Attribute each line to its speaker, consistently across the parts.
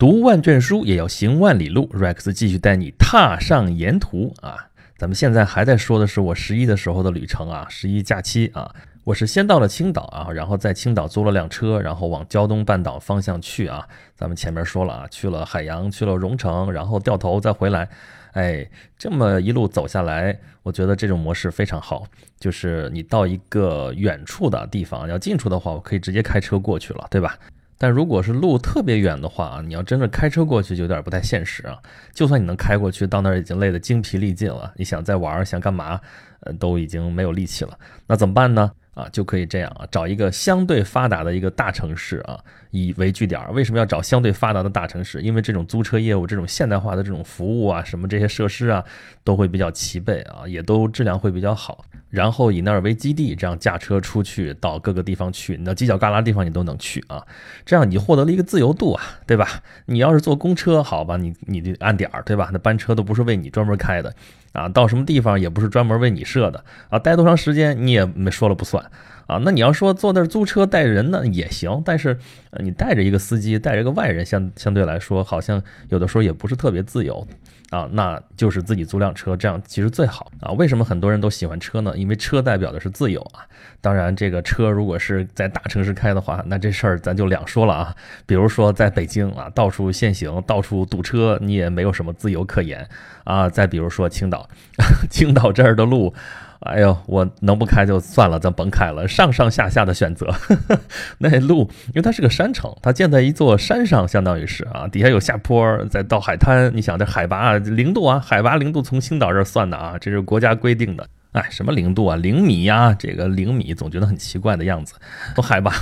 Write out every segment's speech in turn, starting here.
Speaker 1: 读万卷书也要行万里路，Rex 继续带你踏上沿途啊！咱们现在还在说的是我十一的时候的旅程啊，十一假期啊，我是先到了青岛啊，然后在青岛租了辆车，然后往胶东半岛方向去啊。咱们前面说了啊，去了海洋，去了蓉城，然后掉头再回来，哎，这么一路走下来，我觉得这种模式非常好。就是你到一个远处的地方，要近处的话，我可以直接开车过去了，对吧？但如果是路特别远的话啊，你要真的开车过去就有点不太现实啊。就算你能开过去，到那儿已经累得精疲力尽了，你想再玩想干嘛，呃，都已经没有力气了。那怎么办呢？啊，就可以这样啊，找一个相对发达的一个大城市啊，以为据点。为什么要找相对发达的大城市？因为这种租车业务，这种现代化的这种服务啊，什么这些设施啊，都会比较齐备啊，也都质量会比较好。然后以那儿为基地，这样驾车出去到各个地方去，你那犄角旮旯地方你都能去啊。这样你获得了一个自由度啊，对吧？你要是坐公车，好吧，你你得按点儿，对吧？那班车都不是为你专门开的啊，到什么地方也不是专门为你设的啊，待多长时间你也没说了不算啊。那你要说坐那儿租车带人呢也行，但是你带着一个司机，带着一个外人，相相对来说好像有的时候也不是特别自由。啊，那就是自己租辆车，这样其实最好啊。为什么很多人都喜欢车呢？因为车代表的是自由啊。当然，这个车如果是在大城市开的话，那这事儿咱就两说了啊。比如说在北京啊，到处限行，到处堵车，你也没有什么自由可言啊。再比如说青岛，青岛这儿的路。哎呦，我能不开就算了，咱甭开了。上上下下的选择，那路，因为它是个山城，它建在一座山上，相当于是啊，底下有下坡，再到海滩。你想这海拔零度啊，海拔零度从青岛这儿算的啊，这是国家规定的。哎，什么零度啊，零米呀，这个零米总觉得很奇怪的样子。从海拔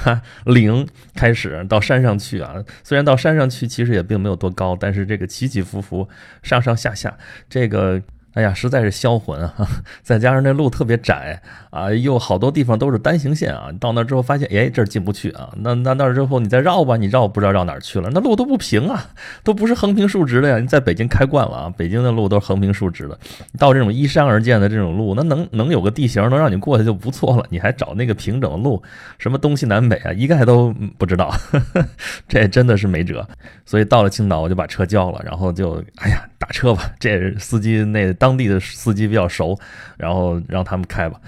Speaker 1: 零开始到山上去啊，虽然到山上去其实也并没有多高，但是这个起起伏伏，上上下下，这个。哎呀，实在是销魂啊！再加上那路特别窄啊，又好多地方都是单行线啊。到那之后发现，哎，这儿进不去啊。那那那之后你再绕吧，你绕不知道绕哪儿去了。那路都不平啊，都不是横平竖直的呀。你在北京开惯了啊，北京的路都是横平竖直的。到这种依山而建的这种路，那能能有个地形能让你过去就不错了。你还找那个平整的路，什么东西南北啊，一概都不知道。这真的是没辙。所以到了青岛，我就把车交了，然后就哎呀打车吧。这司机那当。地的司机比较熟，然后让他们开吧。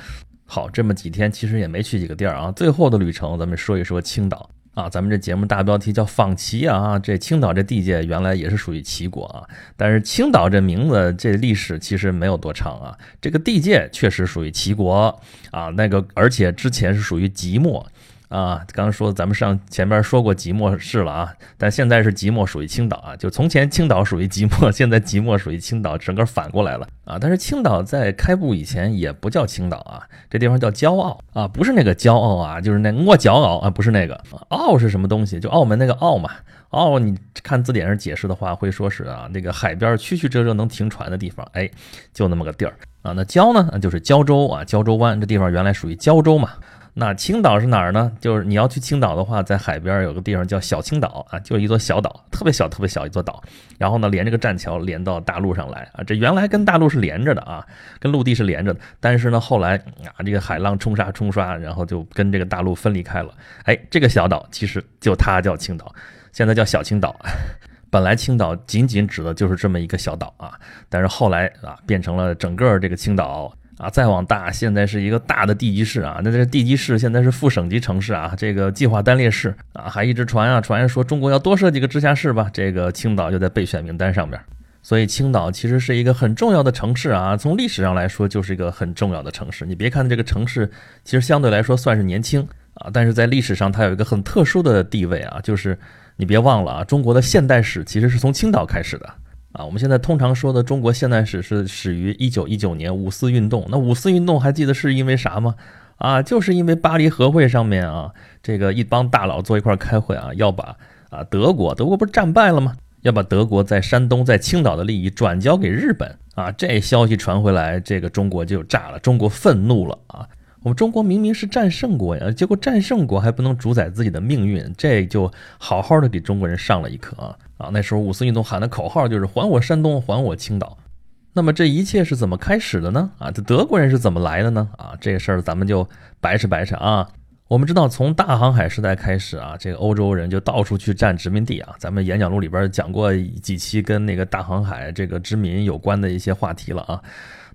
Speaker 1: 好，这么几天其实也没去几个地儿啊。最后的旅程，咱们说一说青岛啊。咱们这节目大标题叫访齐啊。这青岛这地界原来也是属于齐国啊，但是青岛这名字这历史其实没有多长啊。这个地界确实属于齐国啊，那个而且之前是属于即墨。啊，刚刚说咱们上前边说过即墨市了啊，但现在是即墨属于青岛啊，就从前青岛属于即墨，现在即墨属于青岛，整个反过来了啊。但是青岛在开埠以前也不叫青岛啊，这地方叫骄傲啊，不是那个骄傲啊，就是那我骄傲啊，不是那个傲是什么东西？就澳门那个澳嘛，澳你看字典上解释的话会说是啊，那个海边曲曲折折能停船的地方，哎，就那么个地儿啊。那胶呢，就是胶州啊，胶州湾这地方原来属于胶州嘛。那青岛是哪儿呢？就是你要去青岛的话，在海边有个地方叫小青岛啊，就是一座小岛，特别小，特别小一座岛。然后呢，连这个栈桥连到大陆上来啊，这原来跟大陆是连着的啊，跟陆地是连着的。但是呢，后来啊，这个海浪冲刷冲刷，然后就跟这个大陆分离开了。哎，这个小岛其实就它叫青岛，现在叫小青岛。本来青岛仅仅指的就是这么一个小岛啊，但是后来啊，变成了整个这个青岛。啊，再往大，现在是一个大的地级市啊，那这地级市现在是副省级城市啊，这个计划单列市啊，还一直传啊传说中国要多设几个直辖市吧，这个青岛就在备选名单上面，所以青岛其实是一个很重要的城市啊，从历史上来说就是一个很重要的城市。你别看这个城市其实相对来说算是年轻啊，但是在历史上它有一个很特殊的地位啊，就是你别忘了啊，中国的现代史其实是从青岛开始的。啊，我们现在通常说的中国现代史是始于一九一九年五四运动。那五四运动还记得是因为啥吗？啊，就是因为巴黎和会上面啊，这个一帮大佬坐一块开会啊，要把啊德国，德国不是战败了吗？要把德国在山东、在青岛的利益转交给日本啊。这消息传回来，这个中国就炸了，中国愤怒了啊。我们中国明明是战胜国呀，结果战胜国还不能主宰自己的命运，这就好好的给中国人上了一课啊。啊，那时候五四运动喊的口号就是“还我山东，还我青岛”。那么这一切是怎么开始的呢？啊，这德国人是怎么来的呢？啊，这个事儿咱们就白扯白扯啊。我们知道，从大航海时代开始啊，这个欧洲人就到处去占殖民地啊。咱们演讲录里边讲过几期跟那个大航海这个殖民有关的一些话题了啊。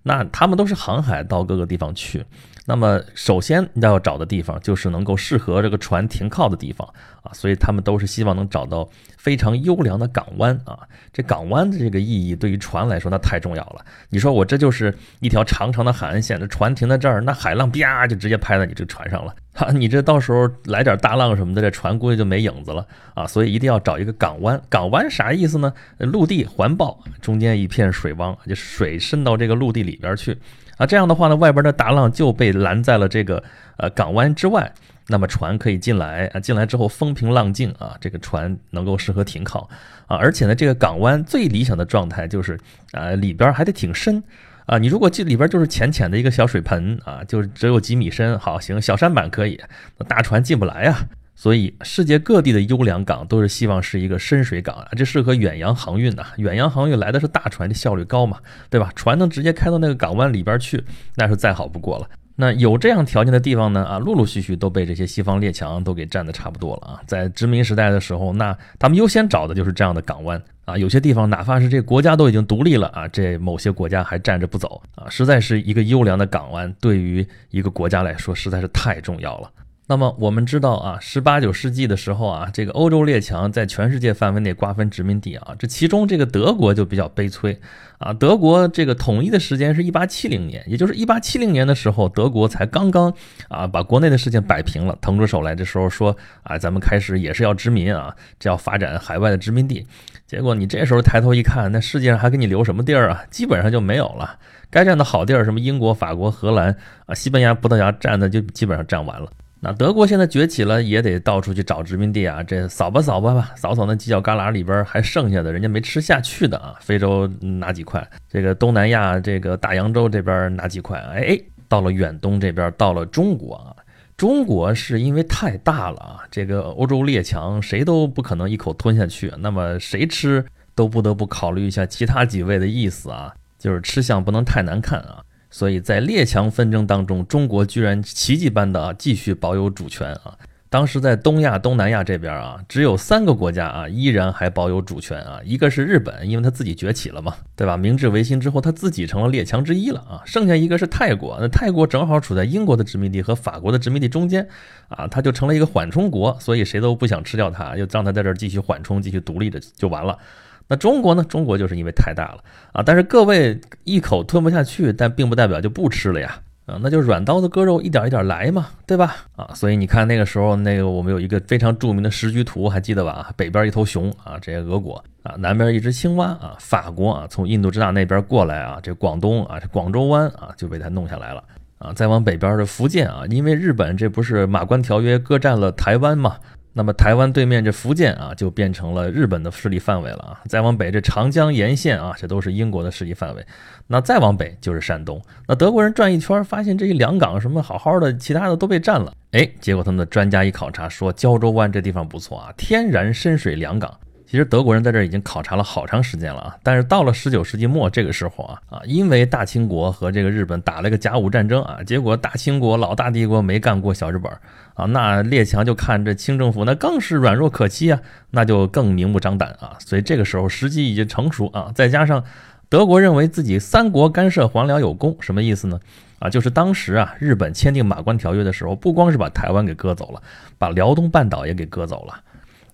Speaker 1: 那他们都是航海到各个地方去。那么，首先要找的地方就是能够适合这个船停靠的地方啊，所以他们都是希望能找到非常优良的港湾啊。这港湾的这个意义对于船来说那太重要了。你说我这就是一条长长的海岸线，这船停在这儿，那海浪啪就直接拍在你这船上了，哈，你这到时候来点大浪什么的，这船估计就没影子了啊。所以一定要找一个港湾。港湾啥意思呢？陆地环抱，中间一片水汪，就水渗到这个陆地里边去。啊，这样的话呢，外边的大浪就被拦在了这个呃港湾之外，那么船可以进来啊，进来之后风平浪静啊，这个船能够适合停靠啊，而且呢，这个港湾最理想的状态就是啊里边还得挺深啊，你如果进里边就是浅浅的一个小水盆啊，就只有几米深，好行，小舢板可以，大船进不来呀。所以，世界各地的优良港都是希望是一个深水港啊，这适合远洋航运呐。远洋航运来的是大船，这效率高嘛，对吧？船能直接开到那个港湾里边去，那是再好不过了。那有这样条件的地方呢，啊，陆陆续续都被这些西方列强都给占的差不多了啊。在殖民时代的时候，那他们优先找的就是这样的港湾啊。有些地方哪怕是这国家都已经独立了啊，这某些国家还站着不走啊，实在是一个优良的港湾，对于一个国家来说实在是太重要了。那么我们知道啊，十八九世纪的时候啊，这个欧洲列强在全世界范围内瓜分殖民地啊，这其中这个德国就比较悲催啊。德国这个统一的时间是一八七零年，也就是一八七零年的时候，德国才刚刚啊把国内的事情摆平了，腾出手来，这时候说啊，咱们开始也是要殖民啊，这要发展海外的殖民地。结果你这时候抬头一看，那世界上还给你留什么地儿啊？基本上就没有了，该占的好地儿，什么英国、法国、荷兰啊、西班牙、葡萄牙占的就基本上占完了。那德国现在崛起了，也得到处去找殖民地啊！这扫吧扫吧吧，扫扫那犄角旮旯里边还剩下的人家没吃下去的啊，非洲拿几块，这个东南亚这个大洋洲这边拿几块，哎，到了远东这边，到了中国啊，中国是因为太大了啊，这个欧洲列强谁都不可能一口吞下去，那么谁吃都不得不考虑一下其他几位的意思啊，就是吃相不能太难看啊。所以在列强纷争当中，中国居然奇迹般的啊继续保有主权啊！当时在东亚、东南亚这边啊，只有三个国家啊依然还保有主权啊，一个是日本，因为他自己崛起了嘛，对吧？明治维新之后，他自己成了列强之一了啊。剩下一个是泰国，那泰国正好处在英国的殖民地和法国的殖民地中间啊，他就成了一个缓冲国，所以谁都不想吃掉它，就让他在这儿继续缓冲、继续独立着就完了。那中国呢？中国就是因为太大了啊，但是各位一口吞不下去，但并不代表就不吃了呀啊，那就软刀子割肉，一点一点来嘛，对吧？啊，所以你看那个时候，那个我们有一个非常著名的时局图，还记得吧？北边一头熊啊，这些俄国啊，南边一只青蛙啊，法国啊，从印度支那那边过来啊，这广东啊，这广州湾啊，就被他弄下来了啊，再往北边的福建啊，因为日本这不是马关条约割占了台湾嘛。那么台湾对面这福建啊，就变成了日本的势力范围了啊。再往北这长江沿线啊，这都是英国的势力范围。那再往北就是山东。那德国人转一圈，发现这一两港什么好好的，其他的都被占了。哎，结果他们的专家一考察说，胶州湾这地方不错啊，天然深水两港。其实德国人在这已经考察了好长时间了啊，但是到了十九世纪末这个时候啊啊，因为大清国和这个日本打了个甲午战争啊，结果大清国老大帝国没干过小日本啊，那列强就看这清政府那更是软弱可欺啊，那就更明目张胆啊，所以这个时候时机已经成熟啊，再加上德国认为自己三国干涉还辽有功，什么意思呢？啊，就是当时啊，日本签订马关条约的时候，不光是把台湾给割走了，把辽东半岛也给割走了。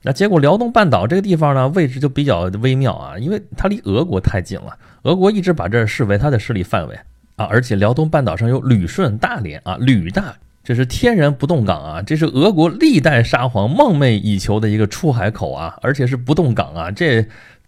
Speaker 1: 那结果，辽东半岛这个地方呢，位置就比较微妙啊，因为它离俄国太近了，俄国一直把这视为它的势力范围啊，而且辽东半岛上有旅顺、大连啊，旅大，这是天然不动港啊，这是俄国历代沙皇梦寐以求的一个出海口啊，而且是不动港啊，这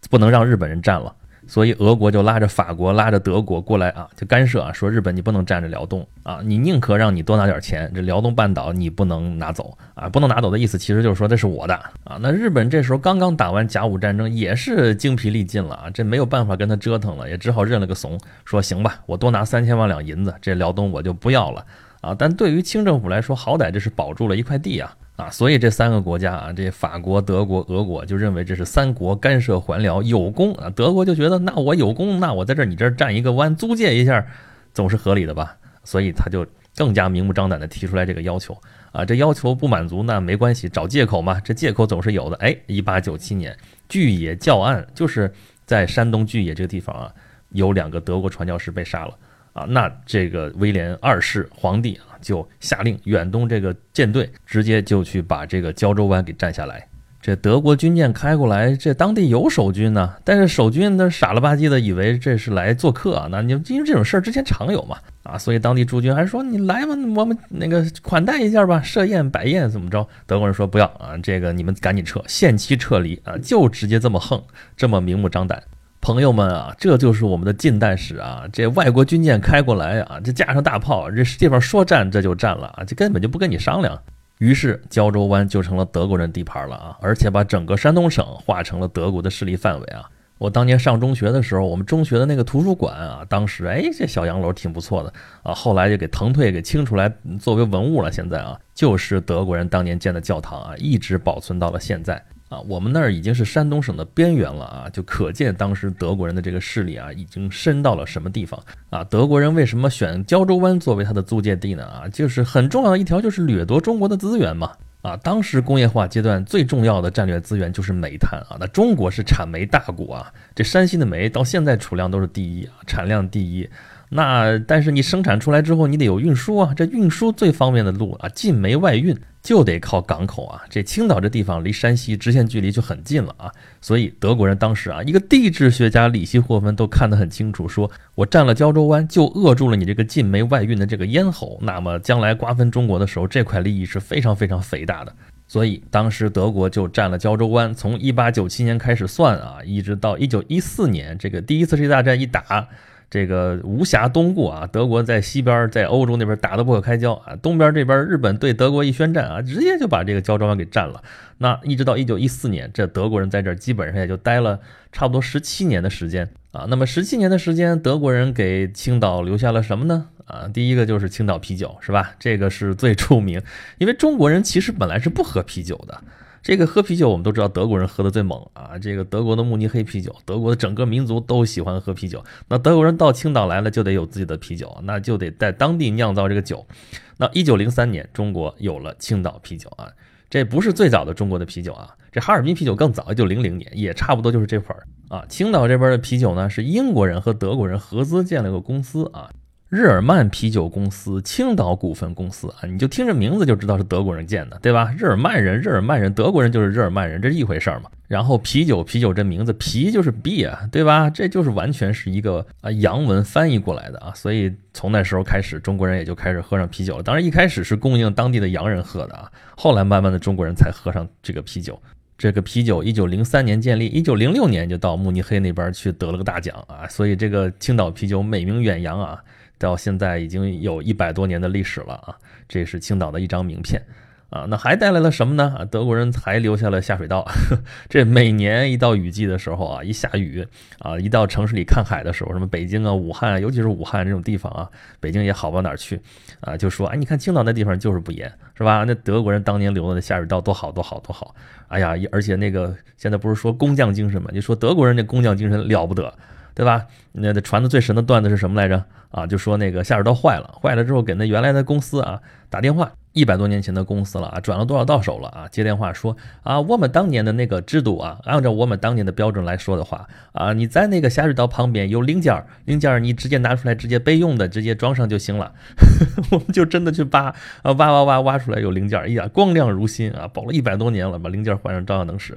Speaker 1: 不能让日本人占了。所以俄国就拉着法国、拉着德国过来啊，就干涉啊，说日本你不能占着辽东啊，你宁可让你多拿点钱，这辽东半岛你不能拿走啊，不能拿走的意思其实就是说这是我的啊。那日本这时候刚刚打完甲午战争，也是精疲力尽了啊，这没有办法跟他折腾了，也只好认了个怂，说行吧，我多拿三千万两银子，这辽东我就不要了啊。但对于清政府来说，好歹这是保住了一块地啊。啊，所以这三个国家啊，这法国、德国、俄国就认为这是三国干涉还辽有功啊。德国就觉得，那我有功，那我在这儿你这儿占一个湾租借一下，总是合理的吧？所以他就更加明目张胆地提出来这个要求啊。这要求不满足那没关系，找借口嘛，这借口总是有的。哎，一八九七年巨野教案，就是在山东巨野这个地方啊，有两个德国传教士被杀了啊。那这个威廉二世皇帝啊，就下令远东这个舰队直接就去把这个胶州湾给占下来。这德国军舰开过来，这当地有守军呢，但是守军那傻了吧唧的，以为这是来做客啊。那你因为这种事儿之前常有嘛，啊，所以当地驻军还说你来嘛，我们那个款待一下吧，设宴摆宴怎么着？德国人说不要啊，这个你们赶紧撤，限期撤离啊，就直接这么横，这么明目张胆。朋友们啊，这就是我们的近代史啊，这外国军舰开过来啊，这架上大炮，这地方说占这就占了啊，这根本就不跟你商量。于是胶州湾就成了德国人地盘了啊，而且把整个山东省划成了德国的势力范围啊。我当年上中学的时候，我们中学的那个图书馆啊，当时哎这小洋楼挺不错的啊，后来就给腾退给清出来作为文物了。现在啊，就是德国人当年建的教堂啊，一直保存到了现在。啊，我们那儿已经是山东省的边缘了啊，就可见当时德国人的这个势力啊，已经深到了什么地方啊？德国人为什么选胶州湾作为他的租界地呢？啊，就是很重要的一条，就是掠夺中国的资源嘛。啊，当时工业化阶段最重要的战略资源就是煤炭啊。那中国是产煤大国啊，这山西的煤到现在储量都是第一啊，产量第一。那但是你生产出来之后，你得有运输啊，这运输最方便的路啊，进煤外运就得靠港口啊。这青岛这地方离山西直线距离就很近了啊，所以德国人当时啊，一个地质学家李希霍芬都看得很清楚，说我占了胶州湾，就扼住了你这个进煤外运的这个咽喉，那么将来瓜分中国的时候，这块利益是非常非常肥大的。所以当时德国就占了胶州湾，从一八九七年开始算啊，一直到一九一四年，这个第一次世界大战一打。这个无暇东顾啊，德国在西边，在欧洲那边打得不可开交啊，东边这边日本对德国一宣战啊，直接就把这个胶州湾给占了。那一直到一九一四年，这德国人在这儿基本上也就待了差不多十七年的时间啊。那么十七年的时间，德国人给青岛留下了什么呢？啊，第一个就是青岛啤酒，是吧？这个是最出名，因为中国人其实本来是不喝啤酒的。这个喝啤酒，我们都知道德国人喝的最猛啊！这个德国的慕尼黑啤酒，德国的整个民族都喜欢喝啤酒。那德国人到青岛来了，就得有自己的啤酒，那就得在当地酿造这个酒。那一九零三年，中国有了青岛啤酒啊，这不是最早的中国的啤酒啊，这哈尔滨啤酒更早，一九零零年，也差不多就是这会儿啊。青岛这边的啤酒呢，是英国人和德国人合资建了个公司啊。日耳曼啤酒公司青岛股份公司啊，你就听这名字就知道是德国人建的，对吧？日耳曼人，日耳曼人，德国人就是日耳曼人，这是一回事儿嘛。然后啤酒，啤酒这名字啤就是 beer，对吧？这就是完全是一个啊洋文翻译过来的啊。所以从那时候开始，中国人也就开始喝上啤酒了。当然一开始是供应当地的洋人喝的啊，后来慢慢的中国人才喝上这个啤酒。这个啤酒一九零三年建立，一九零六年就到慕尼黑那边去得了个大奖啊。所以这个青岛啤酒美名远扬啊。到现在已经有一百多年的历史了啊，这是青岛的一张名片啊。那还带来了什么呢？啊，德国人还留下了下水道。这每年一到雨季的时候啊，一下雨啊，一到城市里看海的时候，什么北京啊、武汉啊，尤其是武汉这种地方啊，北京也好不到哪儿去啊，就说哎，你看青岛那地方就是不严，是吧？那德国人当年留的那下水道多好多好多好。哎呀，而且那个现在不是说工匠精神嘛？你说德国人那工匠精神了不得。对吧？那传的最神的段子是什么来着？啊，就说那个下水道坏了，坏了之后给那原来的公司啊打电话，一百多年前的公司了啊，转了多少到手了啊？接电话说啊，我们当年的那个制度啊，按照我们当年的标准来说的话啊，你在那个下水道旁边有零件，零件你直接拿出来，直接备用的，直接装上就行了。我们就真的去扒啊，挖挖挖挖出来有零件，哎呀，光亮如新啊，保了一百多年了，把零件换上照样能使。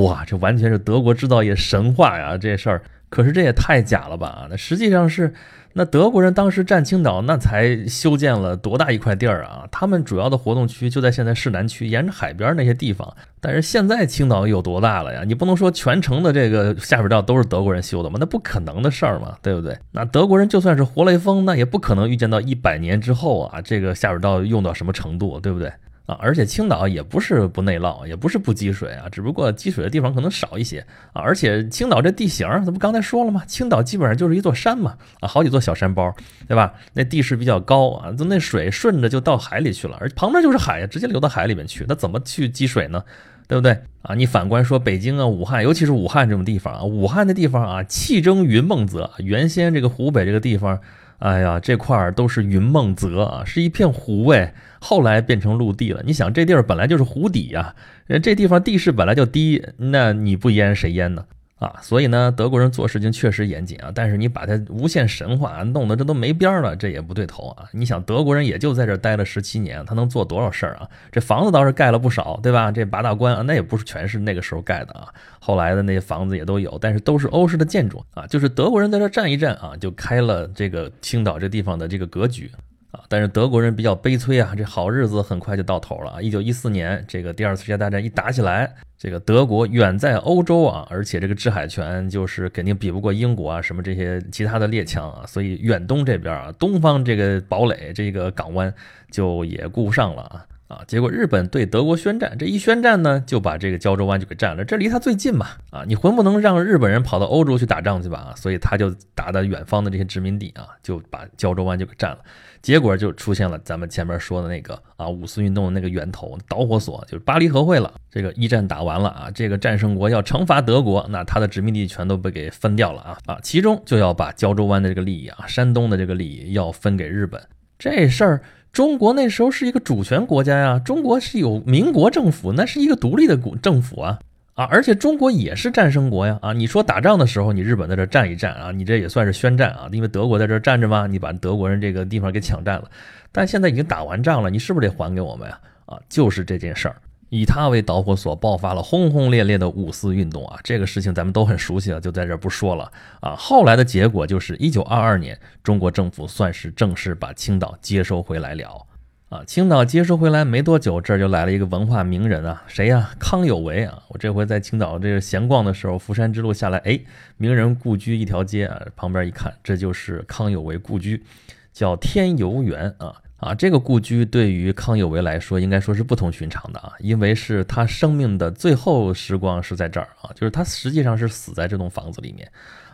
Speaker 1: 哇，这完全是德国制造业神话呀，这事儿。可是这也太假了吧？那实际上是，那德国人当时占青岛，那才修建了多大一块地儿啊？他们主要的活动区就在现在市南区，沿着海边那些地方。但是现在青岛有多大了呀？你不能说全城的这个下水道都是德国人修的吗？那不可能的事儿嘛，对不对？那德国人就算是活雷锋，那也不可能预见到一百年之后啊，这个下水道用到什么程度，对不对？啊，而且青岛也不是不内涝，也不是不积水啊，只不过积水的地方可能少一些啊。而且青岛这地形，咱不刚才说了吗？青岛基本上就是一座山嘛，啊，好几座小山包，对吧？那地势比较高啊，就那水顺着就到海里去了，而旁边就是海呀，直接流到海里面去，那怎么去积水呢？对不对啊？你反观说北京啊、武汉，尤其是武汉这种地方啊，武汉的地方啊，气蒸云梦泽，原先这个湖北这个地方。哎呀，这块儿都是云梦泽啊，是一片湖哎，后来变成陆地了。你想，这地儿本来就是湖底呀，这地方地势本来就低，那你不淹谁淹呢？啊，所以呢，德国人做事情确实严谨啊，但是你把它无限神话，弄得这都没边儿了，这也不对头啊。你想，德国人也就在这儿待了十七年，他能做多少事儿啊？这房子倒是盖了不少，对吧？这八大关啊，那也不是全是那个时候盖的啊，后来的那些房子也都有，但是都是欧式的建筑啊，就是德国人在这站一站啊，就开了这个青岛这地方的这个格局。啊，但是德国人比较悲催啊，这好日子很快就到头了啊！一九一四年，这个第二次世界大战一打起来，这个德国远在欧洲啊，而且这个制海权就是肯定比不过英国啊，什么这些其他的列强啊，所以远东这边啊，东方这个堡垒这个港湾就也顾不上了啊。啊，结果日本对德国宣战，这一宣战呢，就把这个胶州湾就给占了，这离他最近嘛，啊，你混不能让日本人跑到欧洲去打仗去吧，啊所以他就打的远方的这些殖民地啊，就把胶州湾就给占了，结果就出现了咱们前面说的那个啊五四运动的那个源头导火索，就是巴黎和会了，这个一战打完了啊，这个战胜国要惩罚德国，那他的殖民地全都被给分掉了啊啊，其中就要把胶州湾的这个利益啊，山东的这个利益要分给日本，这事儿。中国那时候是一个主权国家呀，中国是有民国政府，那是一个独立的国政府啊啊，而且中国也是战胜国呀啊，你说打仗的时候，你日本在这站一站啊，你这也算是宣战啊，因为德国在这站着嘛，你把德国人这个地方给抢占了，但现在已经打完仗了，你是不是得还给我们呀？啊，就是这件事儿。以他为导火索，爆发了轰轰烈烈的五四运动啊！这个事情咱们都很熟悉了，就在这儿不说了啊。后来的结果就是，一九二二年，中国政府算是正式把青岛接收回来了啊。青岛接收回来没多久，这儿就来了一个文化名人啊，谁呀？康有为啊！我这回在青岛这个闲逛的时候，福山之路下来，哎，名人故居一条街啊，旁边一看，这就是康有为故居，叫天游园啊。啊，这个故居对于康有为来说，应该说是不同寻常的啊，因为是他生命的最后时光是在这儿啊，就是他实际上是死在这栋房子里面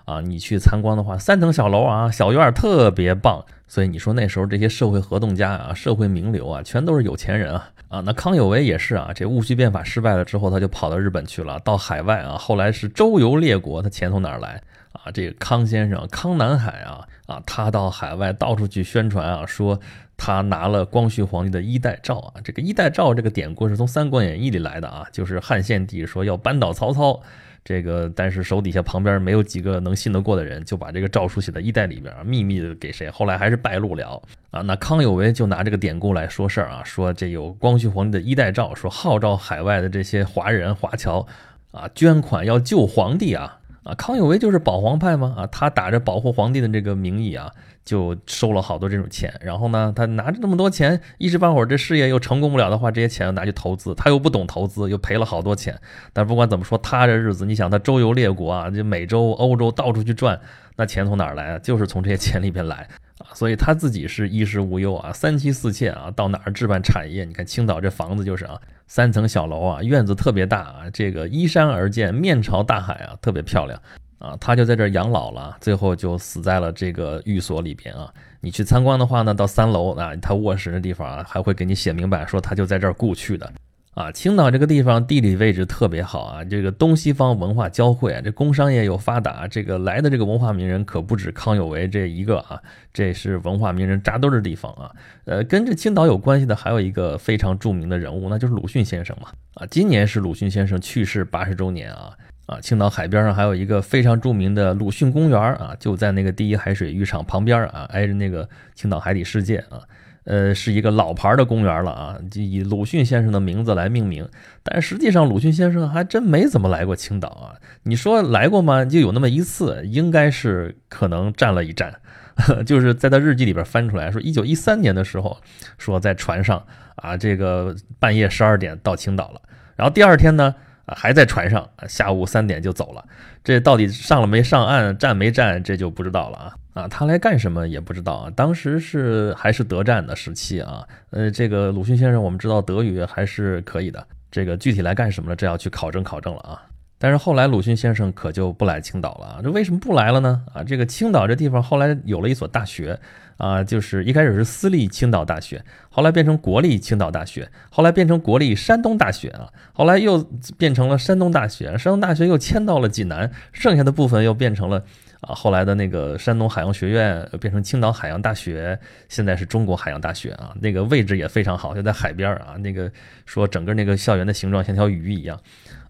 Speaker 1: 啊。你去参观的话，三层小楼啊，小院特别棒，所以你说那时候这些社会活动家啊，社会名流啊，全都是有钱人啊啊。那康有为也是啊，这戊戌变法失败了之后，他就跑到日本去了，到海外啊，后来是周游列国，他钱从哪儿来啊？这个康先生，康南海啊啊，他到海外到处去宣传啊，说。他拿了光绪皇帝的衣带诏啊，这个衣带诏这个典故是从《三国演义》里来的啊，就是汉献帝说要扳倒曹操，这个但是手底下旁边没有几个能信得过的人，就把这个诏书写在衣带里边，秘密的给谁，后来还是败露了啊。那康有为就拿这个典故来说事儿啊，说这有光绪皇帝的衣带诏，说号召海外的这些华人华侨啊捐款要救皇帝啊啊，康有为就是保皇派吗？啊，他打着保护皇帝的这个名义啊。就收了好多这种钱，然后呢，他拿着那么多钱，一时半会儿这事业又成功不了的话，这些钱又拿去投资，他又不懂投资，又赔了好多钱。但不管怎么说，他这日子，你想他周游列国啊，就美洲、欧洲到处去转，那钱从哪儿来啊？就是从这些钱里边来啊。所以他自己是衣食无忧啊，三妻四妾啊，到哪儿置办产业？你看青岛这房子就是啊，三层小楼啊，院子特别大啊，这个依山而建，面朝大海啊，特别漂亮。啊，他就在这儿养老了，最后就死在了这个寓所里边啊。你去参观的话呢，到三楼啊，他卧室那地方啊，还会给你写明白，说他就在这儿故去的。啊，青岛这个地方地理位置特别好啊，这个东西方文化交汇啊，这工商业又发达，这个来的这个文化名人可不止康有为这一个啊，这是文化名人扎堆的地方啊。呃，跟这青岛有关系的还有一个非常著名的人物，那就是鲁迅先生嘛。啊，今年是鲁迅先生去世八十周年啊。啊，青岛海边上还有一个非常著名的鲁迅公园啊，就在那个第一海水浴场旁边啊，挨着那个青岛海底世界啊，呃，是一个老牌的公园了啊，就以鲁迅先生的名字来命名。但实际上，鲁迅先生还真没怎么来过青岛啊。你说来过吗？就有那么一次，应该是可能站了一站，就是在他日记里边翻出来说，一九一三年的时候，说在船上啊，这个半夜十二点到青岛了，然后第二天呢。还在船上，下午三点就走了。这到底上了没上岸，站没站，这就不知道了啊！啊，他来干什么也不知道啊。当时是还是德战的时期啊。呃，这个鲁迅先生，我们知道德语还是可以的。这个具体来干什么了，这要去考证考证了啊。但是后来鲁迅先生可就不来青岛了啊！这为什么不来了呢？啊，这个青岛这地方后来有了一所大学啊，就是一开始是私立青岛大学，后来变成国立青岛大学，后来变成国立山东大学啊，后来又变成了山东大学，山东大学又迁到了济南，剩下的部分又变成了啊，后来的那个山东海洋学院变成青岛海洋大学，现在是中国海洋大学啊，那个位置也非常好，就在海边啊。那个说整个那个校园的形状像条鱼一样，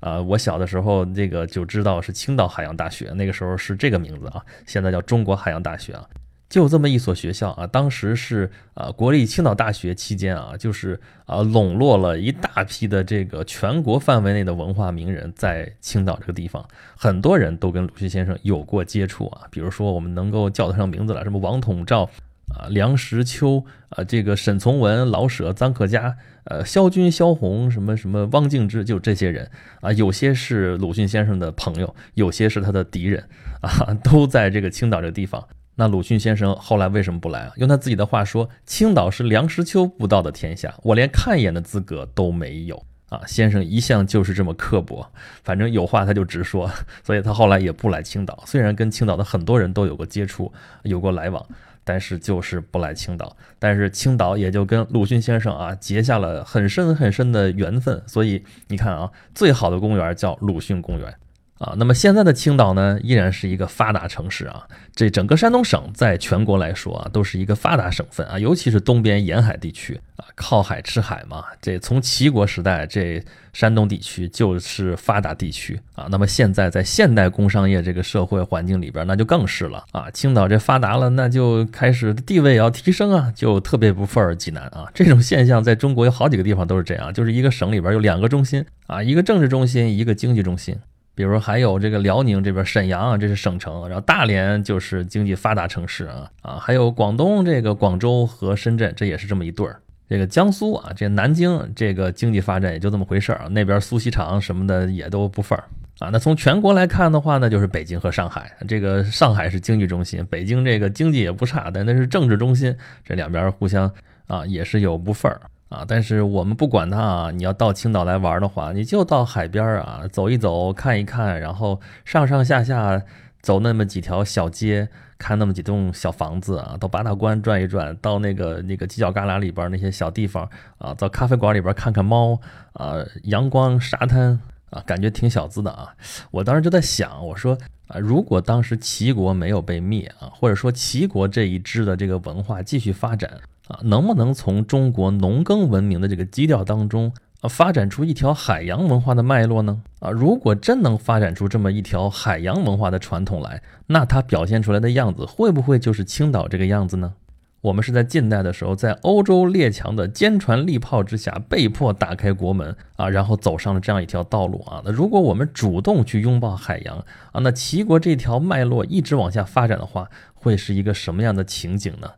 Speaker 1: 啊，我小的时候这个就知道是青岛海洋大学，那个时候是这个名字啊，现在叫中国海洋大学啊。就这么一所学校啊，当时是啊国立青岛大学期间啊，就是啊笼络了一大批的这个全国范围内的文化名人，在青岛这个地方，很多人都跟鲁迅先生有过接触啊。比如说我们能够叫得上名字了，什么王统照啊、梁实秋啊、这个沈从文、老舍、臧克家、呃萧军、萧红，什么什么汪敬之，就这些人啊，有些是鲁迅先生的朋友，有些是他的敌人啊，都在这个青岛这个地方。那鲁迅先生后来为什么不来啊？用他自己的话说：“青岛是梁实秋不到的天下，我连看一眼的资格都没有啊！”先生一向就是这么刻薄，反正有话他就直说，所以他后来也不来青岛。虽然跟青岛的很多人都有过接触，有过来往，但是就是不来青岛。但是青岛也就跟鲁迅先生啊结下了很深很深的缘分。所以你看啊，最好的公园叫鲁迅公园。啊，那么现在的青岛呢，依然是一个发达城市啊。这整个山东省在全国来说啊，都是一个发达省份啊，尤其是东边沿海地区啊，靠海吃海嘛。这从齐国时代，这山东地区就是发达地区啊。那么现在在现代工商业这个社会环境里边，那就更是了啊。青岛这发达了，那就开始地位也要提升啊，就特别不忿济南啊。这种现象在中国有好几个地方都是这样，就是一个省里边有两个中心啊，一个政治中心，一个经济中心。比如还有这个辽宁这边沈阳啊，这是省城，然后大连就是经济发达城市啊啊，还有广东这个广州和深圳，这也是这么一对儿。这个江苏啊，这南京这个经济发展也就这么回事儿啊，那边苏锡常什么的也都不份儿啊。那从全国来看的话呢，就是北京和上海，这个上海是经济中心，北京这个经济也不差，但那是政治中心，这两边互相啊也是有不份儿。啊，但是我们不管它啊，你要到青岛来玩的话，你就到海边啊，走一走，看一看，然后上上下下走那么几条小街，看那么几栋小房子啊，到八大关转一转，到那个那个犄角旮旯里边那些小地方啊，到咖啡馆里边看看猫啊，阳光沙滩啊，感觉挺小资的啊。我当时就在想，我说啊，如果当时齐国没有被灭啊，或者说齐国这一支的这个文化继续发展。啊，能不能从中国农耕文明的这个基调当中啊，发展出一条海洋文化的脉络呢？啊，如果真能发展出这么一条海洋文化的传统来，那它表现出来的样子会不会就是青岛这个样子呢？我们是在近代的时候，在欧洲列强的坚船利炮之下，被迫打开国门啊，然后走上了这样一条道路啊。那如果我们主动去拥抱海洋啊，那齐国这条脉络一直往下发展的话，会是一个什么样的情景呢？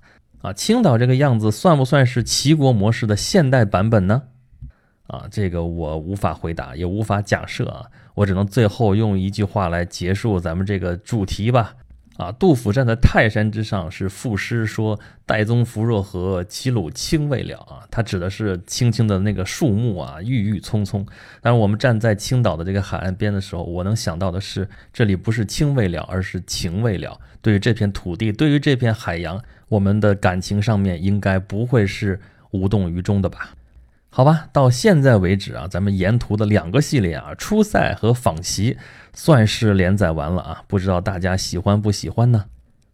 Speaker 1: 啊，青岛这个样子算不算是齐国模式的现代版本呢？啊，这个我无法回答，也无法假设啊，我只能最后用一句话来结束咱们这个主题吧。啊，杜甫站在泰山之上是赋诗说：“岱宗夫若何，齐鲁青未了。”啊，他指的是青青的那个树木啊，郁郁葱葱。但是我们站在青岛的这个海岸边的时候，我能想到的是，这里不是青未了，而是情未了。对于这片土地，对于这片海洋，我们的感情上面应该不会是无动于衷的吧？好吧，到现在为止啊，咱们沿途的两个系列啊，初赛和访席，算是连载完了啊。不知道大家喜欢不喜欢呢？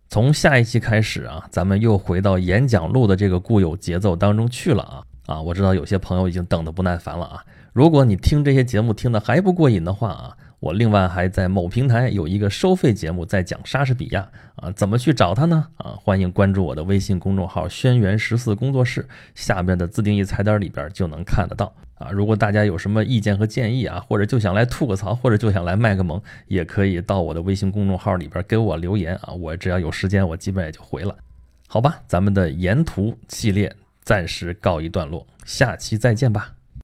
Speaker 1: 从下一期开始啊，咱们又回到演讲录的这个固有节奏当中去了啊啊！我知道有些朋友已经等得不耐烦了啊。如果你听这些节目听得还不过瘾的话啊。我另外还在某平台有一个收费节目，在讲莎士比亚啊，怎么去找他呢？啊，欢迎关注我的微信公众号“轩辕十四工作室”，下边的自定义菜单里边就能看得到啊。如果大家有什么意见和建议啊，或者就想来吐个槽，或者就想来卖个萌，也可以到我的微信公众号里边给我留言啊，我只要有时间，我基本也就回了。好吧，咱们的沿途系列暂时告一段落，下期再见吧。